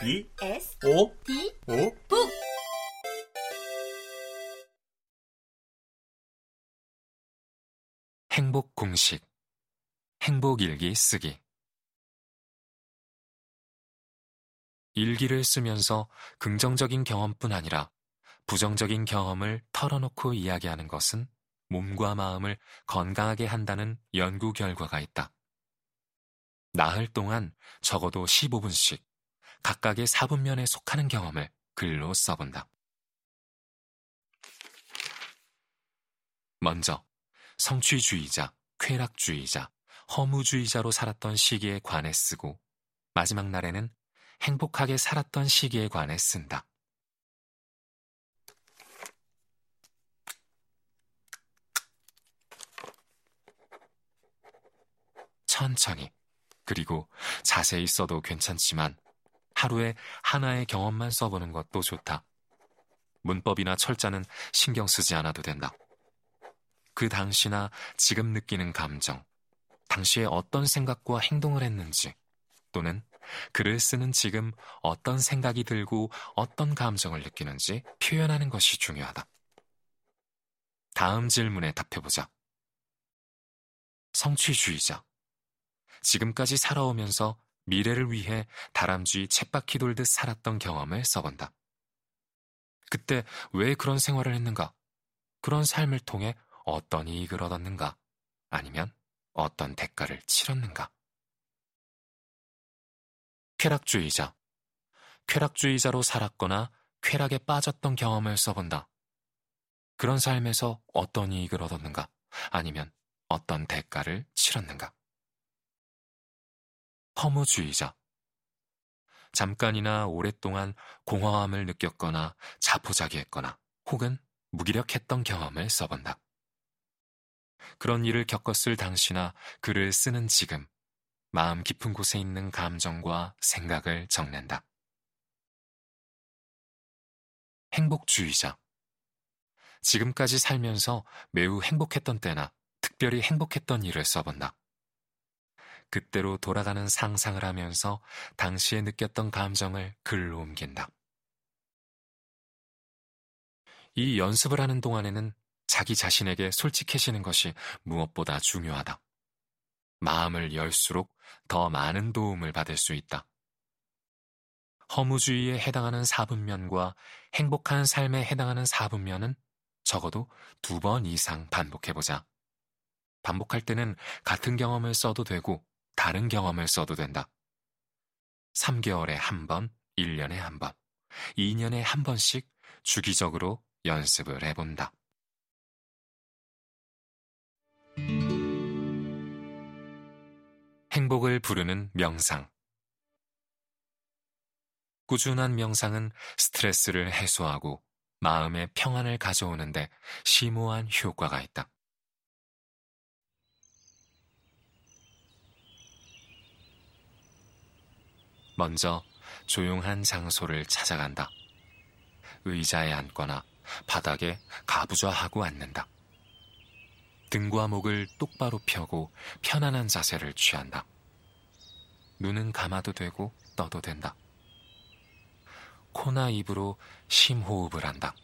B S O D O 북 행복 공식 행복 일기 쓰기. 일기를 쓰면서 긍정적인 경험뿐 아니라 부정적인 경험을 털어놓고 이야기하는 것은 몸과 마음을 건강하게 한다는 연구 결과가 있다. 나흘 동안 적어도 15분씩 각각의 4분면에 속하는 경험을 글로 써본다. 먼저 성취주의자, 쾌락주의자, 허무주의자로 살았던 시기에 관해 쓰고 마지막 날에는 행복하게 살았던 시기에 관해 쓴다. 천천히, 그리고 자세히 써도 괜찮지만 하루에 하나의 경험만 써보는 것도 좋다. 문법이나 철자는 신경 쓰지 않아도 된다. 그 당시나 지금 느끼는 감정, 당시에 어떤 생각과 행동을 했는지, 또는 글을 쓰는 지금 어떤 생각이 들고 어떤 감정을 느끼는지 표현하는 것이 중요하다. 다음 질문에 답해보자. 성취주의자. 지금까지 살아오면서 미래를 위해 다람쥐 쳇바퀴 돌듯 살았던 경험을 써본다. 그때 왜 그런 생활을 했는가? 그런 삶을 통해 어떤 이익을 얻었는가? 아니면 어떤 대가를 치렀는가? 쾌락주의자. 쾌락주의자로 살았거나 쾌락에 빠졌던 경험을 써본다. 그런 삶에서 어떤 이익을 얻었는가? 아니면 어떤 대가를 치렀는가? 허무주의자. 잠깐이나 오랫동안 공허함을 느꼈거나 자포자기했거나 혹은 무기력했던 경험을 써본다. 그런 일을 겪었을 당시나 글을 쓰는 지금, 마음 깊은 곳에 있는 감정과 생각을 적는다. 행복주의자. 지금까지 살면서 매우 행복했던 때나 특별히 행복했던 일을 써본다. 그때로 돌아가는 상상을 하면서 당시에 느꼈던 감정을 글로 옮긴다. 이 연습을 하는 동안에는 자기 자신에게 솔직해지는 것이 무엇보다 중요하다. 마음을 열수록 더 많은 도움을 받을 수 있다. 허무주의에 해당하는 사분면과 행복한 삶에 해당하는 사분면은 적어도 두 번 이상 반복해보자. 반복할 때는 같은 경험을 써도 되고 다른 경험을 써도 된다. 3개월에 한 번, 1년에 한 번, 2년에 한 번씩 주기적으로 연습을 해본다. 행복을 부르는 명상. 꾸준한 명상은 스트레스를 해소하고 마음의 평안을 가져오는데 심오한 효과가 있다. 먼저 조용한 장소를 찾아간다. 의자에 앉거나 바닥에 가부좌하고 앉는다. 등과 목을 똑바로 펴고 편안한 자세를 취한다. 눈은 감아도 되고 떠도 된다. 코나 입으로 심호흡을 한다.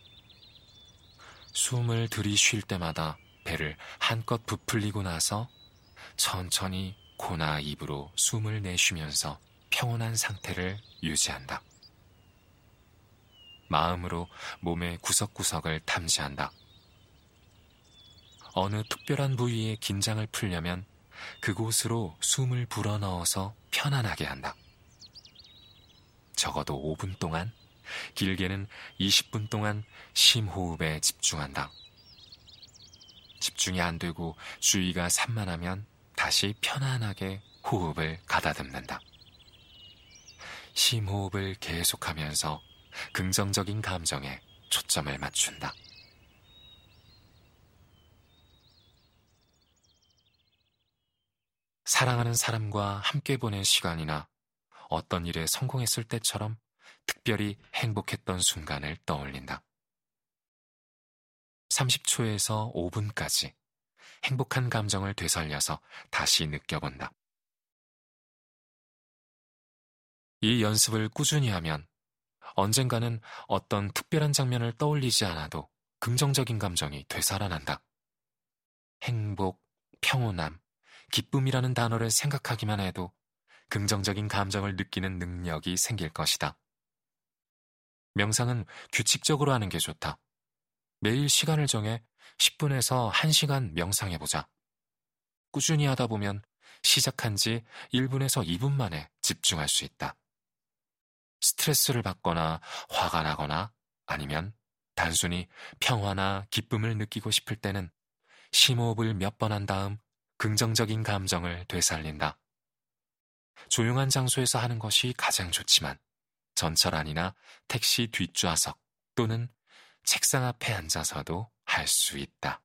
숨을 들이쉴 때마다 배를 한껏 부풀리고 나서 천천히 코나 입으로 숨을 내쉬면서 평온한 상태를 유지한다. 마음으로 몸의 구석구석을 탐지한다. 어느 특별한 부위에 긴장을 풀려면 그곳으로 숨을 불어넣어서 편안하게 한다. 적어도 5분 동안, 길게는 20분 동안 심호흡에 집중한다. 집중이 안 되고 주의가 산만하면 다시 편안하게 호흡을 가다듬는다. 심호흡을 계속하면서 긍정적인 감정에 초점을 맞춘다. 사랑하는 사람과 함께 보낸 시간이나 어떤 일에 성공했을 때처럼 특별히 행복했던 순간을 떠올린다. 30초에서 5분까지 행복한 감정을 되살려서 다시 느껴본다. 이 연습을 꾸준히 하면 언젠가는 어떤 특별한 장면을 떠올리지 않아도 긍정적인 감정이 되살아난다. 행복, 평온함, 기쁨이라는 단어를 생각하기만 해도 긍정적인 감정을 느끼는 능력이 생길 것이다. 명상은 규칙적으로 하는 게 좋다. 매일 시간을 정해 10분에서 1시간 명상해보자. 꾸준히 하다 보면 시작한 지 1분에서 2분 만에 집중할 수 있다. 스트레스를 받거나 화가 나거나 아니면 단순히 평화나 기쁨을 느끼고 싶을 때는 심호흡을 몇 번 한 다음 긍정적인 감정을 되살린다. 조용한 장소에서 하는 것이 가장 좋지만 전철 안이나 택시 뒷좌석 또는 책상 앞에 앉아서도 할 수 있다.